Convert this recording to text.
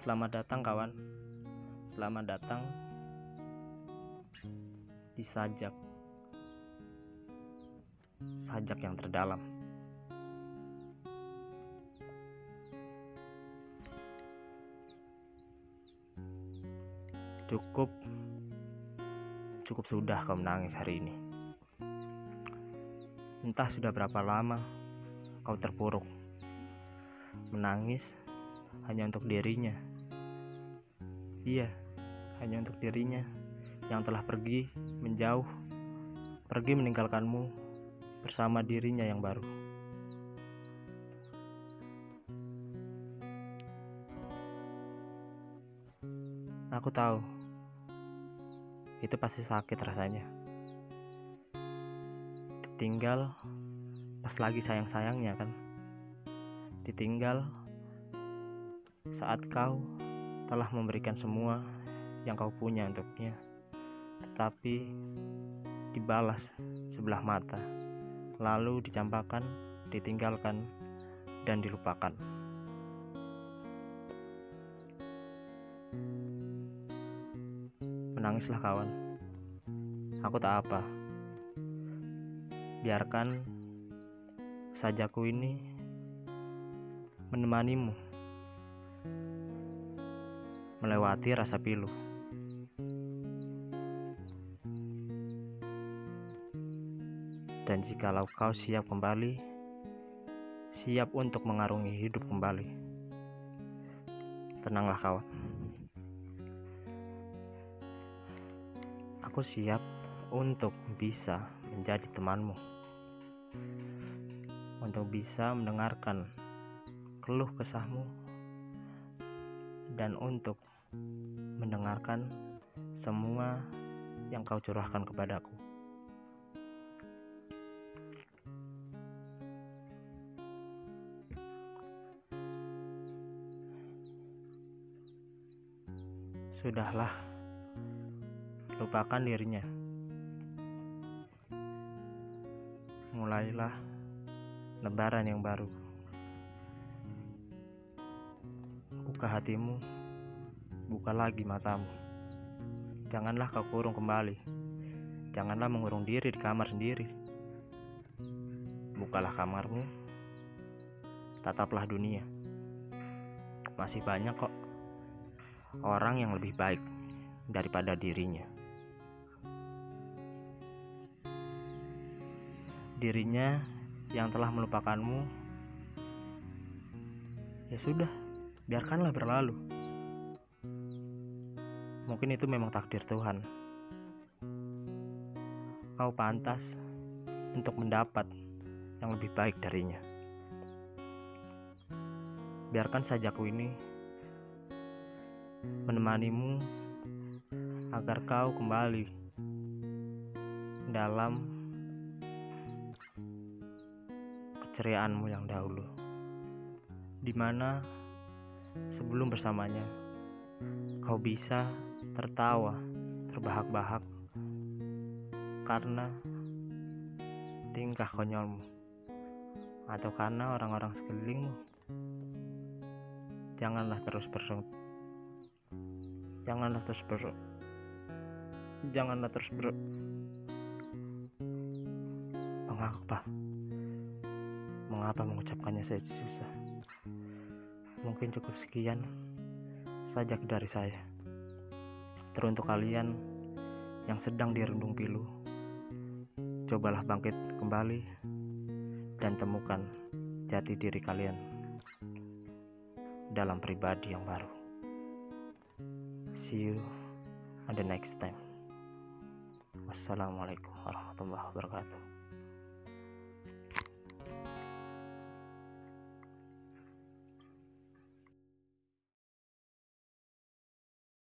Selamat datang kawan. Selamat datang Di sajak. Sajak yang terdalam. Cukup Cukup sudah kau menangis hari ini. Entah sudah berapa lama kau terpuruk. Menangis hanya untuk dirinya Iya, hanya untuk dirinya yang telah pergi menjauh, pergi meninggalkanmu bersama dirinya yang baru. Aku tahu itu pasti sakit rasanya. Ditinggal pas lagi sayang-sayangnya kan. Ditinggal saat kau telah memberikan semua yang kau punya untuknya, tetapi dibalas sebelah mata, lalu dicampakkan, ditinggalkan, dan dilupakan. Menangislah kawan, aku tak apa. Biarkan sajaku ini menemanimu melewati rasa pilu. Dan jikalau kau siap kembali, siap untuk mengarungi hidup kembali, tenanglah kawan. Aku siap untuk bisa menjadi temanmu, untuk bisa mendengarkan keluh kesahmu, dan untuk mendengarkan semua yang kau curahkan kepadaku. Sudahlah, lupakan dirinya. Mulailah lebaran yang baru. Buka hatimu buka lagi matamu. Janganlah kau kurung kembali. Janganlah mengurung diri di kamar sendiri. Bukalah kamarmu. Tataplah dunia. Masih banyak kok orang yang lebih baik daripada dirinya. Dirinya yang telah melupakanmu, ya sudah, biarkanlah berlalu. Mungkin itu memang takdir Tuhan. Kau pantas untuk mendapat yang lebih baik darinya. Biarkan sajaku ini menemanimu agar kau kembali dalam keceriaanmu yang dahulu, di mana sebelum bersamanya kau bisa tertawa terbahak-bahak karena tingkah konyolmu atau karena orang-orang sekelilingmu. Janganlah terus ber janganlah terus ber janganlah terus ber mengapa? Mengapa mengucapkannya saya susah? Mungkin cukup sekian sajak dari saya. Teruntuk kalian yang sedang dirundung pilu, cobalah bangkit kembali dan temukan jati diri kalian dalam pribadi yang baru. See you on the next time. Wassalamualaikum warahmatullahi wabarakatuh.